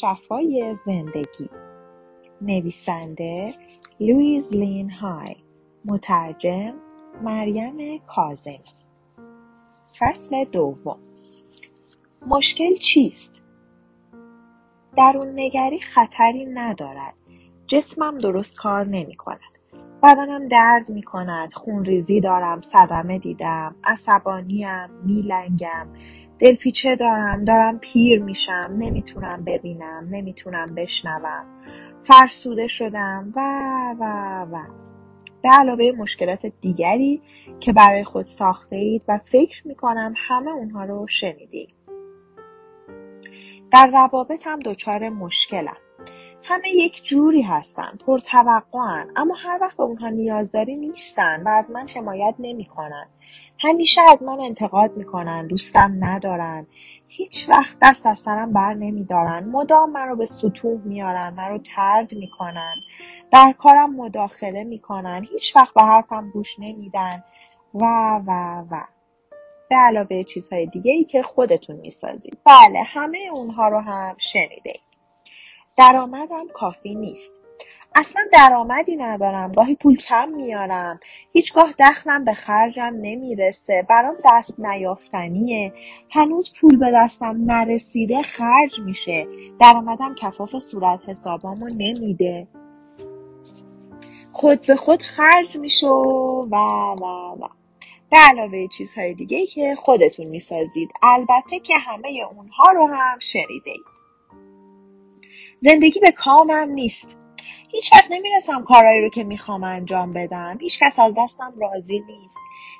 شفای زندگی. نویسنده لویز لین های. مترجم مریم کازمی فصل دوم. مشکل چیست؟ درون نگری خطری ندارد. جسمم درست کار نمی کند بدنم درد می کند خونریزی دارم. صدمه دیدم. عصبانیم. میلنگم. دلپیچه دارم دارم پیر میشم نمی‌تونم ببینم نمی‌تونم بشنوم. فرسوده شدم و و و. به علاوه مشکلات دیگری که برای خود ساخته اید و فکر می‌کنم همه اونها رو شنیدید در روابطم دچار مشکلم. همه یک جوری هستن پرتوقعن اما هر وقت به اونها نیازداری نیستن و از من حمایت نمی‌کنن. همیشه از من انتقاد می‌کنن دوستم ندارن. هیچ وقت دست از سرم بر نمیدارن. مدام من رو به سطوح میارن من رو ترد می‌کنن. در کارم مداخله می‌کنن. هیچ وقت به حرفم گوش نمیدن. و و و. به علاوه چیزهای دیگه ای که خودتون می‌سازید. بله همه اونها رو هم شنیده درآمدم کافی نیست. اصلا درآمدی ندارم. گاهی پول کم میارم. هیچگاه دخلم به خرجم نمی‌رسه. برام دست نیافتنیه. هنوز پول به دستم نرسیده خرج میشه. درآمدم کفاف صورت حسابامو نمیده. خود به خود خرج میشه و و و به علاوه چیزهای دیگه که خودتون می‌سازید. البته که همه اونها رو هم شنیده زندگی به کامم نیست. هیچ وقت نمی‌رسم کارهایی رو که می‌خوام انجام بدم. هیچ کس از دستم راضی نیست.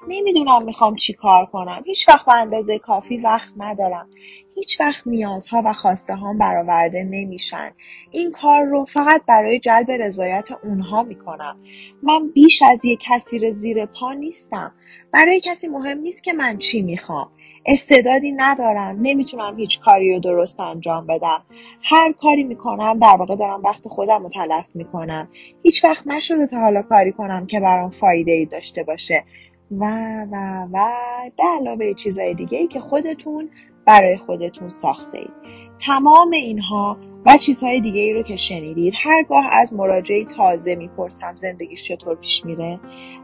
نمی‌دونم می‌خوام چی کار کنم. هیچ وقت به اندازه کافی وقت ندارم. هیچ وقت نیازها و خواسته هم برآورده نمیشن. این کار رو فقط برای جلب رضایت اونها می‌کنم. من بیش از یک کسی زیر پا نیستم. برای کسی مهم نیست که من چی می‌خوام. استعدادی ندارم. نمی‌تونم هیچ کاری رو درست انجام بدم. هر کاری می‌کنم در واقع دارم وقت خودم رو تلف می‌کنم. هیچ وقت نشده تا حالا کاری کنم که برام فایده ای داشته باشه. و و و به علاوه چیزهای دیگه ای که خودتون برای خودتون ساخته اید. تمام اینها و چیزهای دیگه ای رو که شنیدید هرگاه از مراجعه تازه می‌پرسم زندگیش چطور پیش میره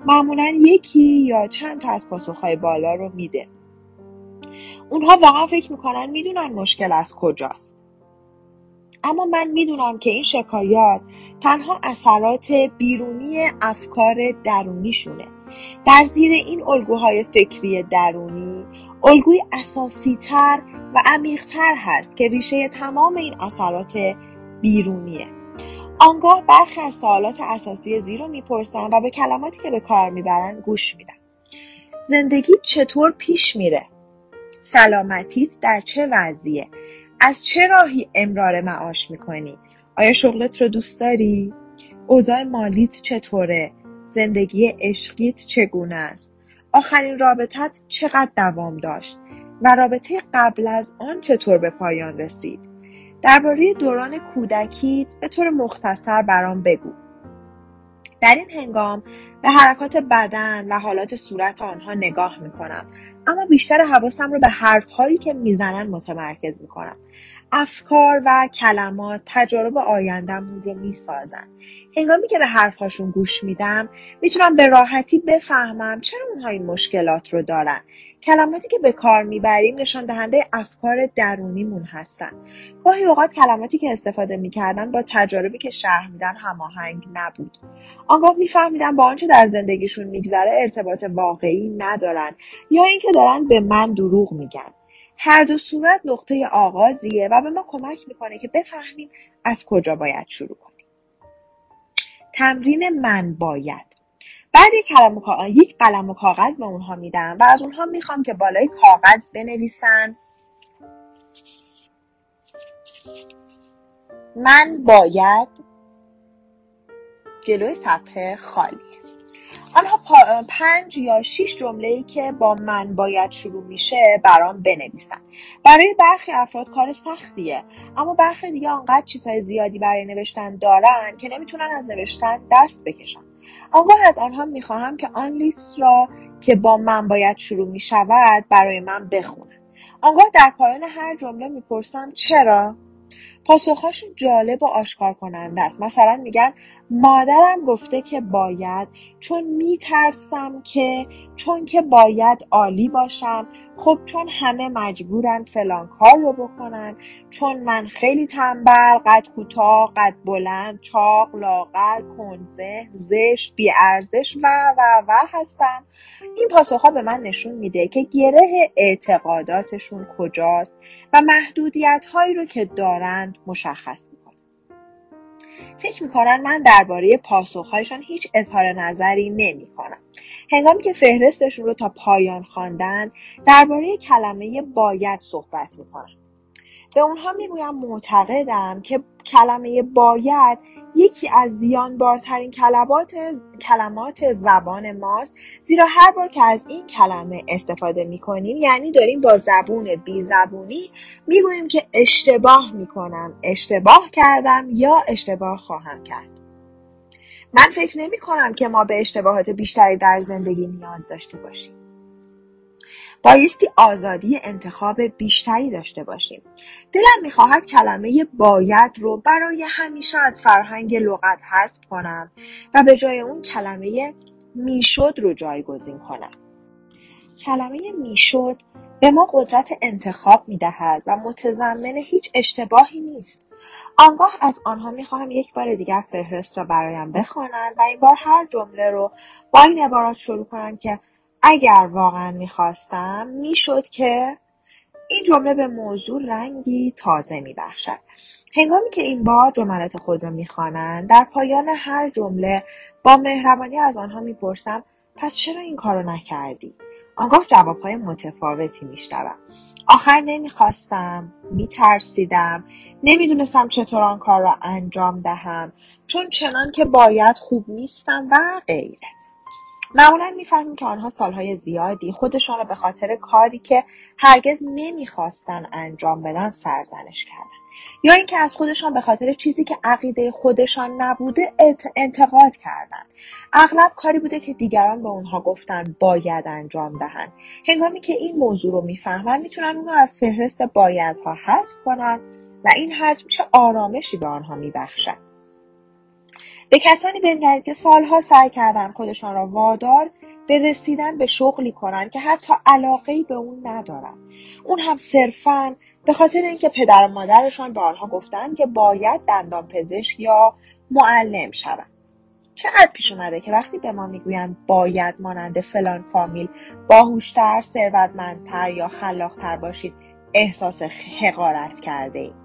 معمولا یکی یا چند تا از پاسخهای بالا رو میده. اونها واقعا فکر می‌کنن می‌دونن مشکل از کجاست. اما من می‌دونم که این شکایات تنها اثرات بیرونی افکار درونیشونه. در زیر این الگوهای فکری درونی الگوی اساسی تر و عمیقتر هست که ریشه تمام این اثرات بیرونیه. آنگاه برخی از سوالات اساسی زیر رو می‌پرسن و به کلماتی که به کار می‌برن گوش میدن. زندگی چطور پیش میره؟ سلامتیت در چه وضعیه؟ از چه راهی امرار معاش می‌کنی؟ آیا شغلت رو دوست داری؟ اوضاع مالیت چطوره؟ زندگی عشقیت چگونه است؟ آخرین رابطت چقدر دوام داشت؟ و رابطه قبل از آن چطور به پایان رسید؟ درباره دوران کودکیت به طور مختصر برام بگو. در این هنگام به حرکات بدن و حالات صورت آنها نگاه می‌کنم. اما بیشتر حواسم رو به حرفهایی که می‌زنن متمرکز می‌کنم. افکار و کلمات تجارب آیندهمون رو می‌سازن. هنگامی که به حرفهاشون گوش میدم می‌تونم به راحتی بفهمم چرا اونها این مشکلات رو دارن. کلماتی که به کار می‌بریم نشان دهنده افکار درونیمون هستن. گاهی اوقات کلماتی که استفاده می‌کردن با تجاربی که شرح میدن هماهنگ نبود. آنگاه میفهمیدم با آنچه در زندگیشون میگذره ارتباط واقعی ندارن یا اینکه دارن به من دروغ میگن. هر دو صورت نقطه آغازیه و به ما کمک می‌کنه که بفهمیم از کجا باید شروع کنیم. تمرین من باید. بعد یک قلم و, یک قلم و کاغذ به اونها میدم و از اونها می‌خوام که بالای کاغذ بنویسن. من باید جلوی صفحه خالی. آنها پنج یا شیش جمله که با من باید شروع میشه برام بنویسن. برای برخی افراد کار سختیه اما برخی دیگه آنقدر چیزهای زیادی برای نوشتن دارن که نمی‌تونن از نوشتن دست بکشن. آنگاه از آنها می‌خواهم که آن لیست را که با من باید شروع می‌شود برای من بخونن. آنگاه در پایان هر جمله می‌پرسم چرا؟ پاسخهاشون جالب و آشکار کننده است. مثلا میگن مادرم گفته که باید چون میترسم که چون که باید عالی باشم. خب چون همه مجبورن فلان کار رو بکنن چون من خیلی تنبل قد کوتاه قد بلند چاق لاغر کنزه زشت بیارزش و و و هستم این پاسخها به من نشون میده که گره اعتقاداتشون کجاست و محدودیت هایی رو که دارند مشخص می‌کنه فکر می‌کنن من درباره پاسخهایشان هیچ اظهار نظری نمی‌کنم. هنگامی که فهرستشون رو تا پایان خواندن درباره کلمه باید صحبت می‌کنن. به اونها می‌گویم معتقدم که کلمه باید یکی از زیانبارترین کلمات کلمات زبان ماست. زیرا هر بار که از این کلمه استفاده می‌کنیم یعنی داریم با زبون بی زبونی می‌گوییم که اشتباه می‌کنم. اشتباه کردم یا اشتباه خواهم کرد. من فکر نمی کنم که ما به اشتباهات بیشتری در زندگی نیاز داشته باشیم. بایستی آزادی انتخاب بیشتری داشته باشیم. دلم می‌خواهد کلمه باید رو برای همیشه از فرهنگ لغت حذف کنم و به جای اون کلمه می‌شد رو جایگزین کنم. کلمه می‌شد به ما قدرت انتخاب می‌دهد و متضمن هیچ اشتباهی نیست. آنگاه از آنها می‌خواهم یک بار دیگر فهرست را برایم بخوانند و این بار هر جمله رو با این عبارات شروع کنند که اگر واقعا می‌خواستم می‌شد که این جمله به موضوع رنگی تازه میبخشد هنگامی که این بار جملات خود را می‌خوانند در پایان هر جمله با مهربانی از آنها می‌پرسم پس چرا این کارو نکردی؟ آنگاه جوابهای متفاوتی میشنوم. آخر نمی‌خواستم میترسیدم نمی‌دونستم چطور آن کار را انجام دهم چون چنان که باید خوب نیستم و غیره. معمولا می‌فهمیم که آنها سالهای زیادی خودشان را به خاطر کاری که هرگز نمی‌خواستن انجام بدن سرزنش کردن یا اینکه از خودشان به خاطر چیزی که عقیده خودشان نبوده انتقاد کردند. اغلب کاری بوده که دیگران به اونها گفتن باید انجام دهند. هنگامی که این موضوع رو می‌فهمن می‌تونن اونو از فهرست بایدها حذف کنن و این حذف چه آرامشی به آنها میبخشد. به کسانی بنگرید که سالها سعی کردن خودشان را وادار به رسیدن به شغلی کنند که حتی علاقه به اون ندارن. اون هم صرفا به خاطر اینکه پدر و مادرشان به آنها گفتن که باید دندان پزشک یا معلم شوند. چقدر پیش اومده که وقتی به ما می‌گویند باید مانند فلان فامیل باهوشتر ثروتمندتر یا خلاقتر باشید احساس حقارت کرده ایم.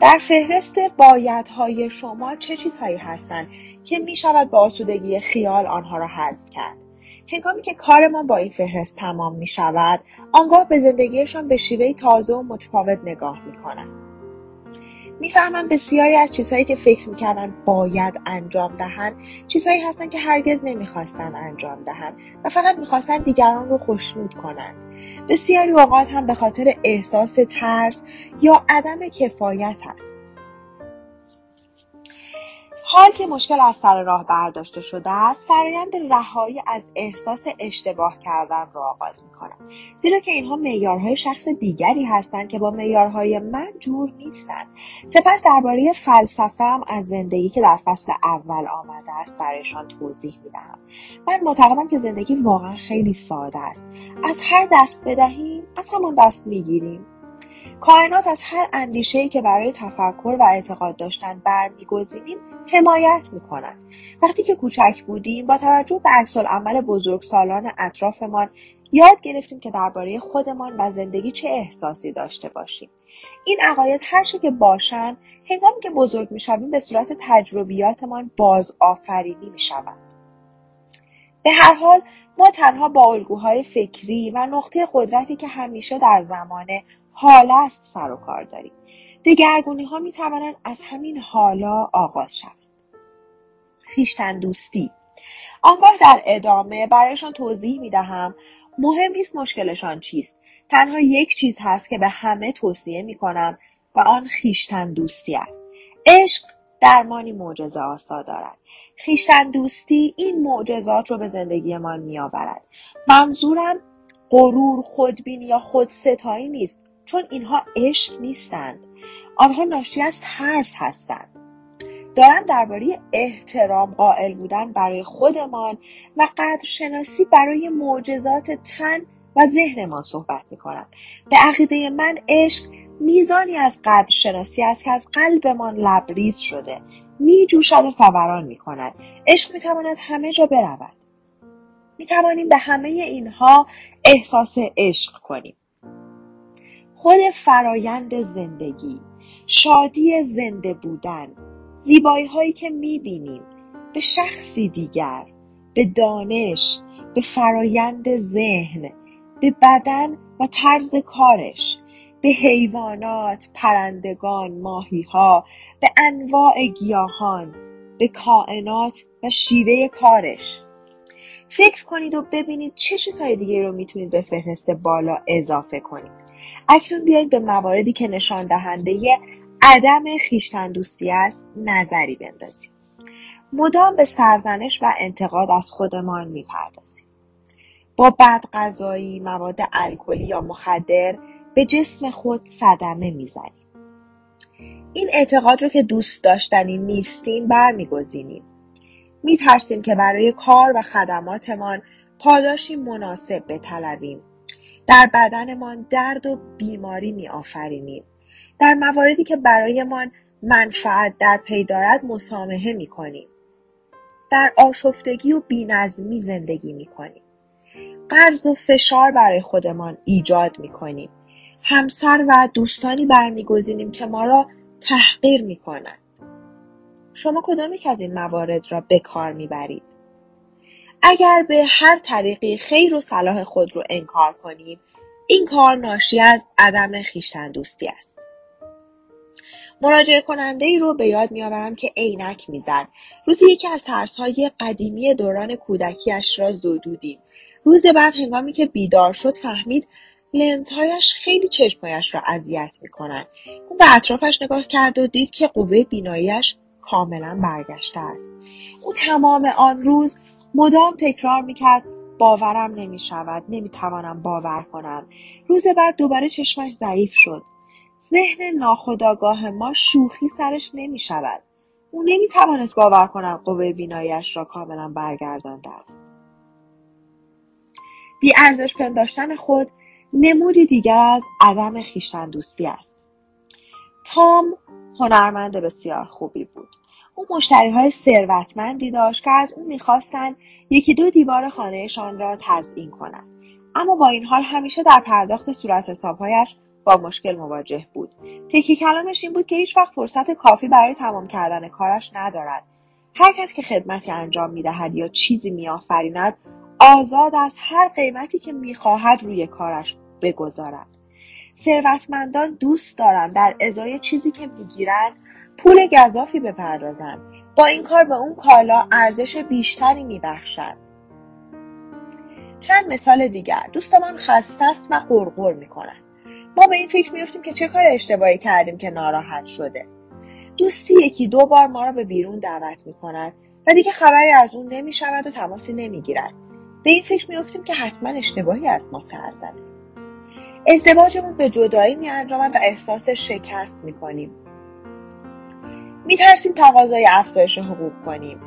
در فهرست بایدهای شما چه چیزهایی هستند که می شود با آسودگی خیال آنها را حذف کرد؟ هنگامی که کارمان با این فهرست تمام می شود آنگاه به زندگیشان به شیوه تازه و متفاوت نگاه می کنند می‌فهمم بسیاری از چیزهایی که فکر می‌کردن باید انجام دهند چیزهایی هستند که هرگز نمی‌خواستن انجام دهند و فقط می‌خواستن دیگران رو خوشنود کنند بسیاری اوقات هم به خاطر احساس ترس یا عدم کفایت است حال که مشکل از سر راه برداشته شده است فرایند رهایی از احساس اشتباه کردن را آغاز می‌کنم زیرا که اینها معیارهای شخص دیگری هستند که با معیارهای من جور نیستند. سپس درباره فلسفهام از زندگی که در فصل اول آمده است برایشان توضیح می‌دهم. من معتقدم که زندگی واقعا خیلی ساده است. از هر دست بدهیم از همان دست می‌گیریم. کائنات از هر ای که برای تفکر و اعتقاد داشتن برمیگزینیم حمایت می‌کنند. وقتی که کوچک بودیم با توجه به عکسالعمل بزرگسالان اطرافمان یاد گرفتیم که درباره خودمان و زندگی چه احساسی داشته باشیم. این عقاید هر که باشند هنگامی که بزرگ می‌شویم به صورت تجربیاتمان باز آفرینی می‌شوند. به هر حال ما تنها با الگوهای فکری و نقطه قدرتی که همیشه در زمان حال است سر و کار داریم دگرگونی ها می توانند از همین حالا آغاز شوند. خیشتن دوستی. آنگاه در ادامه برایشان توضیح می دهم مهم نیست مشکلشان چیست. تنها یک چیز هست که به همه توصیه می کنم و آن خیشتن دوستی است. عشق درمانی معجزه آسا دارد. خیشتن دوستی این معجزات رو به زندگیمان می آورد منظورم غرور خودبینی یا خودستایی نیست. چون اینها عشق نیستند آنها ناشی از ترس هستند دارم درباره احترام قائل بودن برای خودمان و قدرشناسی برای معجزات تن و ذهنمان صحبت می کنم. به عقیده من عشق میزانی از قدرشناسی است که از قلبمان لبریز شده می جوشد و فوران می کند. عشق می تواند همه جا برود. می توانیم به همه اینها احساس عشق کنیم. خود فرایند زندگی، شادی زنده بودن، زیبایی هایی که می بینیم به شخصی دیگر، به دانش، به فرایند ذهن، به بدن و طرز کارش، به حیوانات، پرندگان، ماهیها، به انواع گیاهان، به کائنات و شیوه کارش. فکر کنید و ببینید چه چیزهای دیگه رو می‌تونید به فهرست بالا اضافه کنید. اکنون بیایید به مواردی که نشان دهنده عدم خیشتن دوستی است نظری بندازیم. مدام به سرزنش و انتقاد از خودمان می‌پردازیم. با بد غذایی مواد الکلی یا مخدر به جسم خود صدمه می‌زنیم. این اعتقاد رو که دوست داشتنی نیستیم برمیگزینیم. میترسیم که برای کار و خدماتمان پاداشی مناسب بطلبیم. در بدنمان درد و بیماری میآفرینیم. در مواردی که برایمان منفعت در پی دارد مسامحه می‌کنیم. در آشفتگی و بینظمی زندگی می‌کنیم. قرض و فشار برای خودمان ایجاد می‌کنیم. همسر و دوستانی برمیگزینیم که ما را تحقیر می‌کنند شما کدام یک از این موارد را به کار می‌برید؟ اگر به هر طریقی خیر و صلاح خود رو انکار کنیم این کار ناشی از عدم خویشتن دوستی است. مراجعه کننده ای رو به یاد میآورم که عینک می‌زد. روزی یکی از ترس های قدیمی دوران کودکیش را زدودیم روز بعد هنگامی که بیدار شد فهمید لنزهایش خیلی چشمهایش را اذیت می‌کنند. او به اطرافش نگاه کرد و دید که قوه بیناییش کاملا برگشته است. او تمام آن روز مدام تکرار می‌کرد باورم نمی‌شود نمی‌توانم باور کنم. روز بعد دوباره چشمش ضعیف شد. ذهن ناخودآگاه ما شوخی سرش نمی‌شود. او نمی‌توانست باور کنم قوه بیناییش را کاملا برگردانده است. ارزش پنداشتن خود نمودی دیگر از عدم خویشتن دوستی است. تام هنرمند بسیار خوبی بود. او مشتری های ثروتمندی داشت که از او می‌خواستند یکی دو دیوار خانهشان را تزئین کنند. اما با این حال همیشه در پرداخت صورت حسابهایش با مشکل مواجه بود. تکی کلامش این بود که هیچ وقت فرصت کافی برای تمام کردن کارش ندارد. هر کس که خدمتی انجام می‌دهد یا چیزی میآفریند آزاد از هر قیمتی که می‌خواهد روی کارش بگذارد. ثروتمندان دوست دارند در ازای چیزی که می‌گیرند پول گذافی بپردازند با این کار به اون کالا ارزش بیشتری میبخشند چند مثال دیگر. دوستمان خسته است و قرقر می‌کنند ما به این فکر میفتیم که چه کار اشتباهی کردیم که ناراحت شده. دوستی یکی دو بار ما را به بیرون دعوت می‌کند و دیگه خبری از اون نمی‌شود و تماسی نمی‌گیرد به این فکر میفتیم که حتما اشتباهی از ما سر زده. ازدواجمون به جدایی میانجامد و احساس شکست می‌کنیم. میترسیم تقاضای افزایش حقوق کنیم.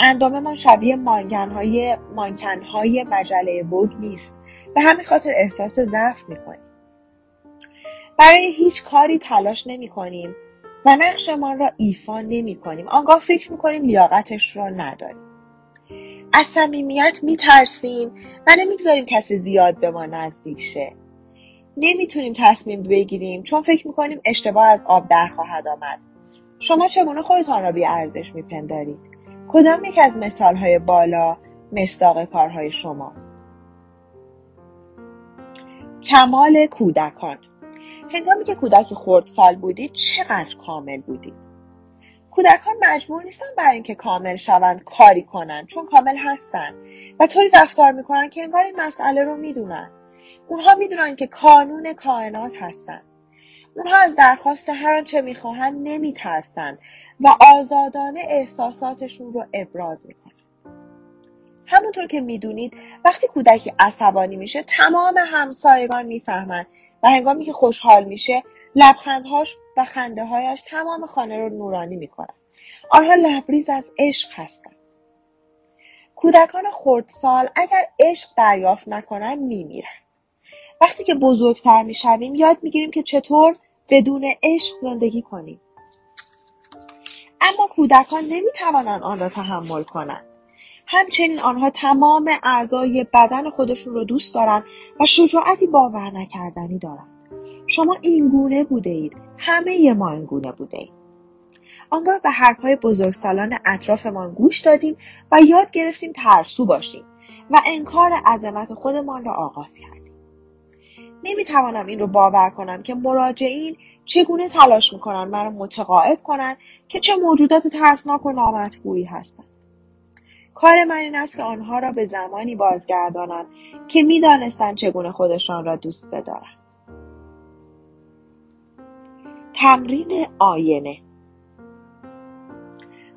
انداممان شبیه مانکنهای مانکنهای مجله بوگ نیست. به همین خاطر احساس ضعف می‌کنیم. برای هیچ کاری تلاش نمی کنیم و نقشمان را ایفا نمی کنیم آنگاه فکر می کنیم لیاقتش را نداریم. از صمیمیت می ترسیم و نمی‌گذاریم کسی زیاد به ما نزدیک شه. نمی‌تونیم تصمیم بگیریم چون فکر می‌کنیم اشتباه از آب در خواهد آمد. شما چگونه خودتان را بی ارزش میپندارید؟ کدام یک از مثالهای بالا مصداق کارهای شماست؟ کمال کودکان. هنگامی که کودکی سال بودید چقدر کامل بودید؟ کودکان مجبور نیستن برای اینکه کامل شوند کاری کنند چون کامل هستند و طوری رفتار می‌کنن که انگار این مسئله رو می‌دونن. اونها می‌دونن که کانون کائنات هستند اونها از درخواست هر آنچه می‌خواهند نمیترسند و آزادانه احساساتشون رو ابراز می‌کنن همونطور که می‌دونید وقتی کودکی عصبانی میشه تمام همسایگان می‌فهمند و هنگامی که خوشحال میشه لبخندهاش و خنده هایش تمام خانه رو نورانی می کنند. آنها لبریز از عشق هستند. کودکان خردسال اگر عشق دریافت نکنند میمیرند. وقتی که بزرگتر می‌شویم یاد می‌گیریم که چطور بدون عشق زندگی کنیم. اما کودکان نمی‌توانند آن را تحمل کنند. همچنین آنها تمام اعضای بدن خودشون رو دوست دارند و شجاعتی باور نکردنی دارند. شما این گونه بوده اید. همه ما این گونه بوده اید. آنگاه به حرفهای بزرگسالان اطرافمان گوش دادیم و یاد گرفتیم ترسو باشیم و انکار عظمت خودمان را آغاز کردیم. نمی‌توانم این رو باور کنم که مراجعین چگونه تلاش می‌کنن مرا متقاعد کنند که چه موجودات ترسناک و نامطبوعی هستند. کار من این است که آنها را به زمانی بازگردانم که می‌دانستند چگونه خودشان را دوست بدارند. تمرین آینه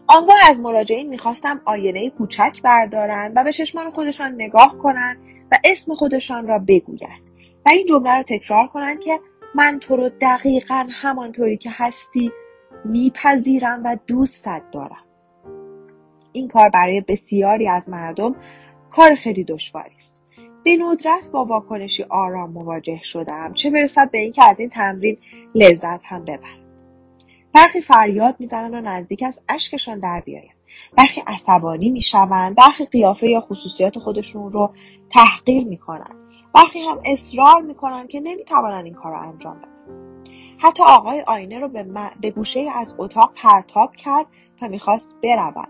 آنگاه از مراجعین می‌خواستم آینه کوچک بردارند و به چشمان خودشان نگاه کنند و اسم خودشان را بگویند و این جمله را تکرار کنند که من تو رو دقیقا همانطوری که هستی میپذیرم و دوستت دارم. این کار برای بسیاری از مردم کار خیلی دشواری است. به ندرت با واکنشی آرام مواجه شدم چه برسد به اینکه از این تمرین لذت هم ببرم. برخی فریاد می‌زنند و نزدیک از اشکشان در بیاید. برخی عصبانی می‌شوند برخی قیافه یا خصوصیات خودشون رو تحقیر می‌کنند. برخی هم اصرار می‌کنند که نمی‌توانند این کار را انجام بدن. حتی آقای آینه رو به, به گوشه از اتاق پرتاب کرد و می‌خواست برود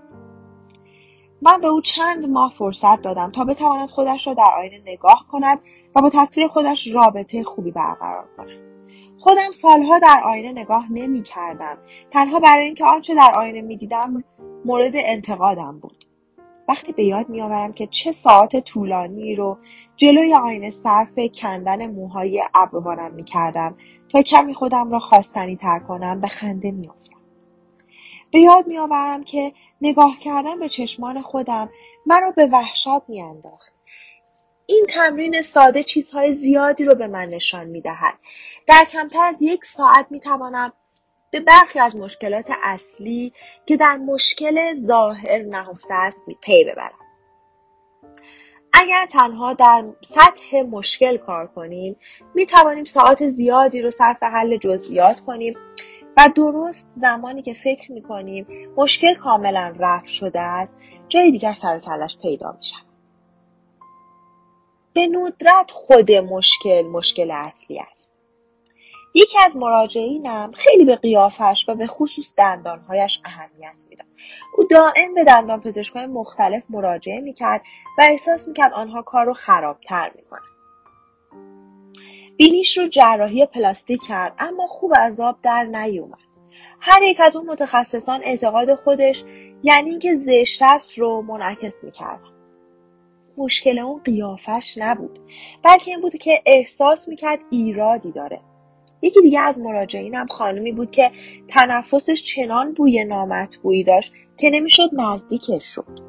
من به او چند ماه فرصت دادم تا بتواند خودش را در آینه نگاه کند و با تصویر خودش رابطه خوبی برقرار کند. خودم سالها در آینه نگاه نمی کردم تنها برای اینکه آنچه در آینه می دیدم مورد انتقادم بود. وقتی به یاد میآورم که چه ساعت طولانی رو جلوی آینه صرف کندن موهای ابروانم می کردم تا کمی خودم را خواستنی تر کنم به خنده میافتم. به یاد میآورم که نگاه کردن به چشمان خودم مرا به وحشت میانداخت. این تمرین ساده چیزهای زیادی رو به من نشان می‌دهد. در کمتر از یک ساعت می‌توانم به برخی از مشکلات اصلی که در مشکل ظاهر نهفته است پی ببرم اگر تنها در سطح مشکل کار کنیم می توانیم ساعت زیادی رو صرف حل جزئیات کنیم و درست زمانی که فکر می کنیم مشکل کاملا رفع شده است جای دیگر سر کلش پیدا می شود. به ندرت خود مشکل مشکل اصلی است. یکی از مراجعینم خیلی به قیافش و به خصوص دندانهایش اهمیت می‌داد. او دائم به دندان پزشکهای مختلف مراجعه می‌کرد و احساس می‌کرد آنها کار رو خرابتر می‌کنن بینیش رو جراحی پلاستیک کرد اما خوب آب در نیومد. هر یک از اون متخصصان اعتقاد خودش یعنی اینکه زشت رو منعکس می‌کردن مشکل اون قیافش نبود بلکه این بود که احساس می‌کرد ایرادی داره. یکی دیگه از مراجعینم خانمی بود که تنفسش چنان بوی نامطبوعی داشت که نمی‌شد نزدیکش شد.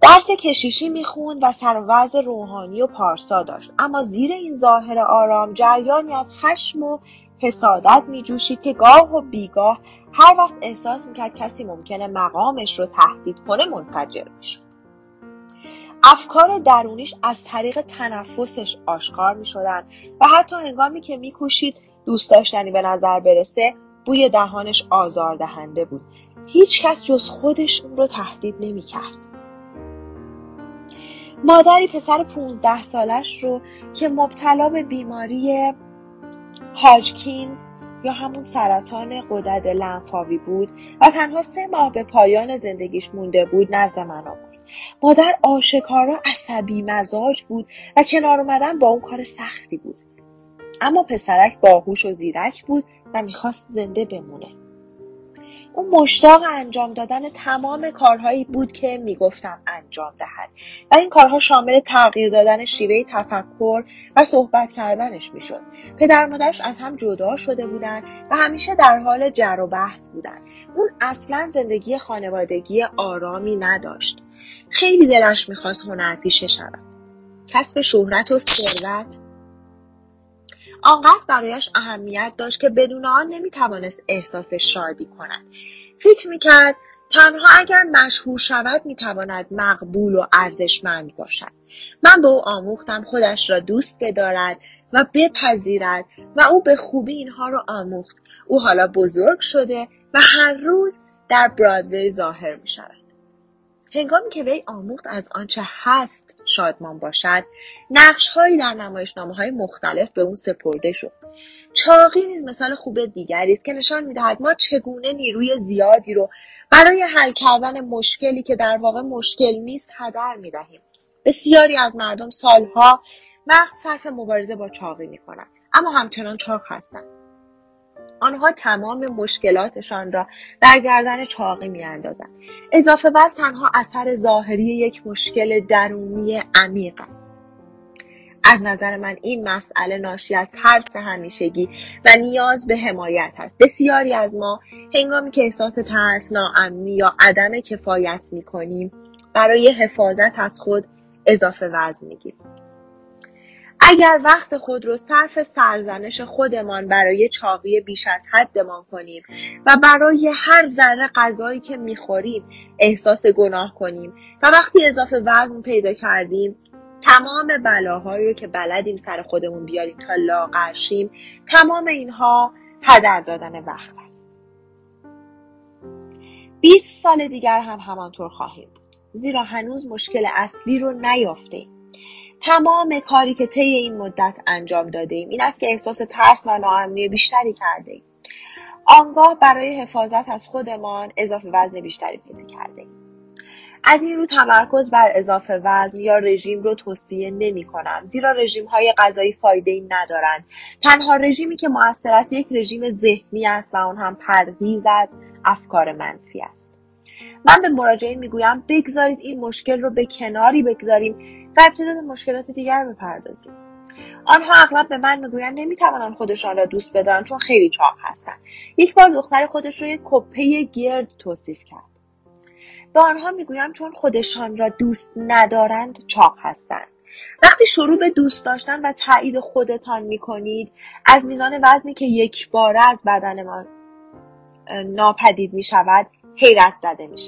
درس کشیشی می‌خوند و سر روحانی و پارسا داشت. اما زیر این ظاهر آرام جریانی از خشم و حسادت میجوشید که گاه و بیگاه هر وقت احساس می‌کرد کسی ممکنه مقامش رو تهدید کنه منفجر می‌شد. افکار درونیش از طریق تنفسش آشکار می شدن و حتی هنگامی که میکوشید دوست داشتنی به نظر برسه بوی دهانش آزار دهنده بود هیچ کس جز خودش اون رو تهدید نمی کرد. مادری پسر 15 سالش رو که مبتلا به بیماری هاجکینز یا همون سرطان قدرت لنفاوی بود و تنها سه ماه به پایان زندگیش مونده بود نزد من آمد مادر آشکارا عصبی مزاج بود و کنار اومدن با اون کار سختی بود. اما پسرک باهوش و زیرک بود و می‌خواست زنده بمونه. اون مشتاق انجام دادن تمام کارهایی بود که می‌گفتم انجام دهد. و این کارها شامل تغییر دادن شیوه تفکر و صحبت کردنش می‌شد. پدر مادرش از هم جدا شده بودن و همیشه در حال جر و بحث بودن اون اصلا زندگی خانوادگی آرامی نداشت. خیلی دلش می‌خواست هنرپیشه شود. کسب شهرت و ثروت آنقدر برایش اهمیت داشت که بدون آن نمی‌توانست احساس شادی کند. فکر می‌کرد تنها اگر مشهور شود می‌تواند مقبول و ارزشمند باشد. من به او آموختم خودش را دوست بدارد و بپذیرد و او به خوبی اینها را آموخت. او حالا بزرگ شده و هر روز در برادوی ظاهر می شود. هنگامی که وی آموخت از آنچه هست شادمان باشد هایی در نمایشنامه های مختلف به او سپرده شد. چاقی نیز مثال خوب دیگری است که نشان می‌دهد ما چگونه نیروی زیادی رو برای حل کردن مشکلی که در واقع مشکل نیست هدر می‌دهیم. بسیاری از مردم سالها وقت صرف مبارزه با چاقی می‌کنند اما همچنان چاق هستند. آنها تمام مشکلاتشان را در گردن چاقی میاندازند. اضافه وزن تنها اثر ظاهری یک مشکل درونی عمیق است. از نظر من این مسئله ناشی از ترس همیشگی و نیاز به حمایت است. بسیاری از ما هنگامی که احساس ترس ناامنی یا عدم کفایت می‌کنیم برای حفاظت از خود اضافه وزن می‌گیریم. اگر وقت خود رو صرف سرزنش خودمان برای چاقی بیش از حدمان کنیم و برای هر ذره غذایی که می‌خوریم احساس گناه کنیم و وقتی اضافه وزن پیدا کردیم تمام بلاهایی رو که بلدیم سر خودمون بیاریم تا لاغرشیم تمام اینها هدر دادن وقت است. 20 سال دیگر هم همانطور خواهیم بود. زیرا هنوز مشکل اصلی رو نیافته تمام کاری که طی این مدت انجام داده ایم این است که احساس ترس و ناامنی بیشتری کرده ایم. آنگاه برای حفاظت از خودمان اضافه وزن بیشتری پیدا کرده ایم. از این رو تمرکز بر اضافه وزن یا رژیم رو توصیه نمی کنم. زیرا رژیم های غذایی فایده ای ندارند. تنها رژیمی که موثر است یک رژیم ذهنی است و آن هم پرهیز از افکار منفی است. من به مراجعین می‌گویم بگذارید این مشکل رو به کناری بگذاریم. و ابتدا به مشکلات دیگر بپردازیم. آنها اغلب به من می‌گویند نمی‌توانند خودشان را دوست بدارند چون خیلی چاق هستند یک بار دختر خودش را یک کپه گرد توصیف کرد. به آنها می‌گویم چون خودشان را دوست ندارند چاق هستند وقتی شروع به دوست داشتن و تایید خودتان می‌کنید از میزان وزنی که یک باره از بدن ما ناپدید می شود حیرت زده می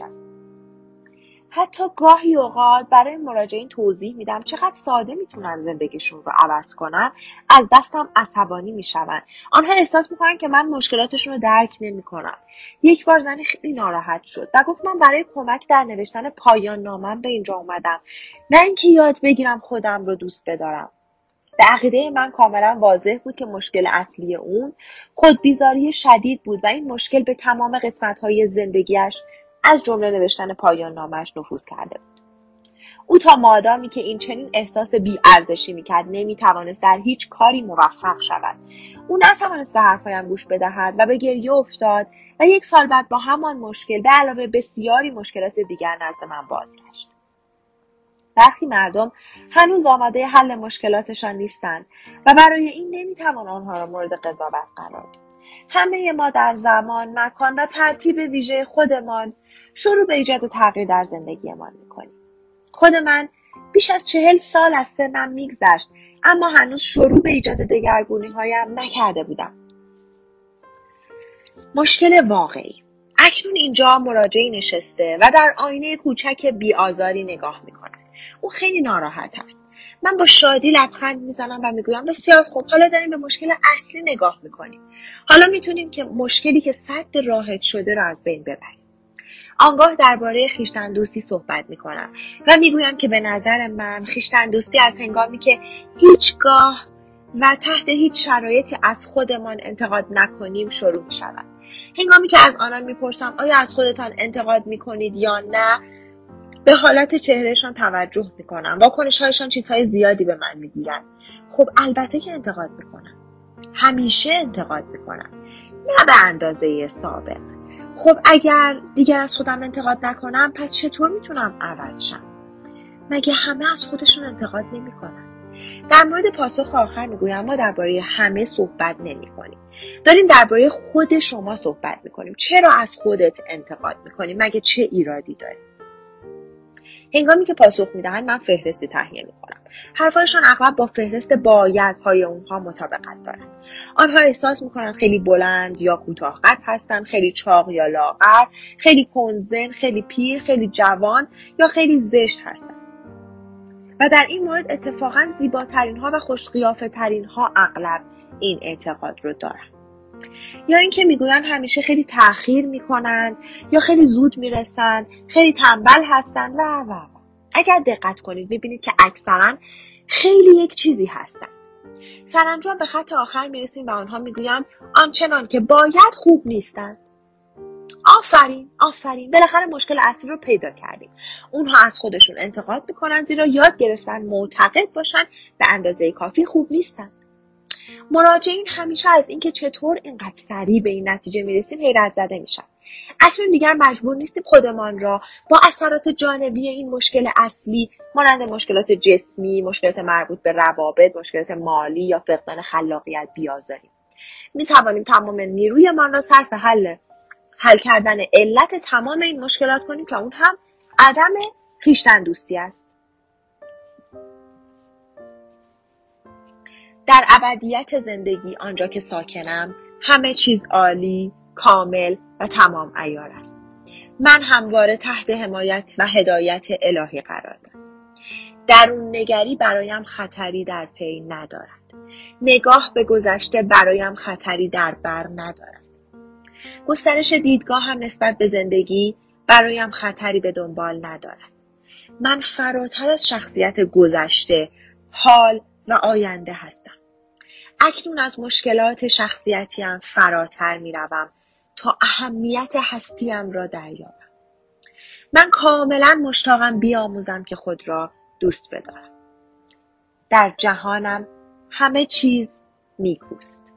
حتی گاهی اوقات برای مراجعین توضیح میدم چقدر ساده می‌تونن زندگیشون رو عوض کنن از دستم عصبانی میشون. آنها احساس می‌کنن که من مشکلاتشون رو درک نمی‌کنم. یک بار زنی خیلی ناراحت شد و گفت من برای کمک در نوشتن پایان نامم به اینجا اومدم. نه اینکه یاد بگیرم خودم رو دوست بدارم. به عقیده من کاملا واضح بود که مشکل اصلی اون خودبیزاری شدید بود و این مشکل به تمام قسمت های زندگیش از جمله نوشتن پایان نامش نفوذ کرده بود. او تا مادامی که این چنین احساس بیارزشی می‌کرد نمی‌توانست در هیچ کاری موفق شود. او نتوانست به حرفهایم گوش بدهد و به گریه افتاد و یک سال بعد با همان مشکل به علاوه بسیاری مشکلات دیگر نزد من بازگشت. وقتی مردم هنوز آماده حل مشکلاتشان نیستند و برای این نمی‌توان آنها را مورد قضاوت قرار داد. همه ما در زمان مکان و ترتیب ویژه خودمان شروع به ایجاد تغییر در زندگیمان می‌کنیم. خود من بیش از چهل سال از سنم میگذشت اما هنوز شروع به ایجاد دگرگونی هایم نکرده بودم. مشکل واقعی. اکنون اینجا مراجعی نشسته و در آینه کوچک بیآزاری نگاه می‌کند. او خیلی ناراحت است. من با شادی لبخند می‌زنم و می‌گویم بسیار خوب حالا داریم به مشکل اصلی نگاه می‌کنیم. حالا می‌تونیم که مشکلی که صد راحت شده را از بین ببریم. آنگاه درباره خیشتن دوستی صحبت می کنم و می‌گویم که به نظر من خیشتن دوستی از هنگامی که هیچگاه و تحت هیچ شرایطی از خودمان انتقاد نکنیم شروع می شود. هنگامی که از آنان می‌پرسم آیا از خودتان انتقاد می کنید یا نه به حالت چهرهشان توجه می‌کنم. واکنش هایشان چیزهای زیادی به من می‌گویند خب البته که انتقاد می‌کنم. همیشه انتقاد می‌کنم. نه به اندازه سابق خب اگر دیگر از خودم انتقاد نکنم پس چطور می‌تونم عوض شم؟ مگه همه از خودشون انتقاد نمی‌کنن؟ در مورد پاسخ آخر می‌گویم ما درباره همه صحبت نمی کنیم داریم درباره خود شما صحبت می‌کنیم. چرا از خودت انتقاد می‌کنیم مگه چه ایرادی داری؟ هنگامی که پاسخ می‌دهند من فهرستی تهیه می‌کنم. حرفهایشان اغلب با فهرست بایدهای اونها مطابقت دارد آنها احساس می‌کنند خیلی بلند یا کوتاه قد هستند خیلی چاق یا لاغر خیلی کنزن خیلی پیر خیلی جوان یا خیلی زشت هستند. و در این مورد اتفاقا زیباترین ها و خوشقیافه ترین ها اغلب این اعتقاد رو دارند. یا اینکه می‌گویند همیشه خیلی تاخیر می‌کنند یا خیلی زود می‌رسند خیلی تنبل هستند و و. اگر دقت کنید ببینید که اکثرا خیلی یک چیزی هستند سرانجام به خط آخر می‌رسیم و آنها می‌گویند آنچنان که باید خوب نیستند. آفرین آفرین. بالاخره مشکل اصلی رو پیدا کردیم. اونها از خودشون انتقاد می‌کنن زیرا یاد گرفتن معتقد باشن به اندازه کافی خوب نیستند. مراجعین همیشه از اینکه چطور اینقدر سریع به این نتیجه می‌رسیم حیرت زده میشن. اکنون دیگر مجبور نیستیم خودمان را با اثرات جانبی این مشکل اصلی مانند مشکلات جسمی مشکلات مربوط به روابط مشکلات مالی یا فقدان خلاقیت بیازاریم. می توانیم تمام نیرویمان را صرف حل حل کردن علت تمام این مشکلات کنیم که اون هم عدم خویشتن دوستی است. در ابدیت زندگی آنجا که ساکنم همه چیز عالی کامل و تمام ایار است. من همواره تحت حمایت و هدایت الهی قرار دارم. درون نگری برایم خطری در پی ندارد. نگاه به گذشته برایم خطری در بر ندارد. گسترش دیدگاه هم نسبت به زندگی برایم خطری به دنبال ندارد. من فراتر از شخصیت گذشته حال و آینده هستم. اکنون از مشکلات شخصیتیم فراتر می‌روم. تا اهمیت هستیم را دریابم. من کاملا مشتاقم بیاموزم که خود را دوست بدارم. در جهانم همه چیز نیکوست